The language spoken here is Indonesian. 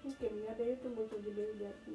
mungkin ya itu tumbuh jadi jati